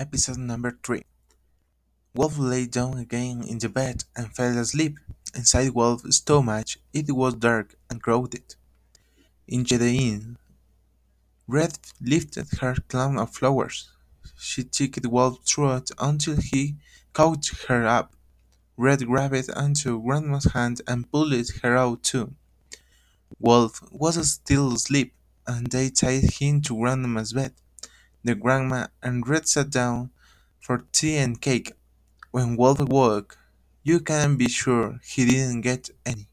Episode number 3 Wolf lay down again in the bed and fell asleep. Inside Wolf's stomach it was dark and crowded. In inn, Red lifted her crown of flowers. She ticked Wolf's throat until he caught her up. Red grabbed onto Grandma's hand and pulled her out too. Wolf was still asleep, and they tied him to Grandma's bed. The grandma and Red sat down for tea and cake. When Wolf awoke, you can be sure he didn't get any.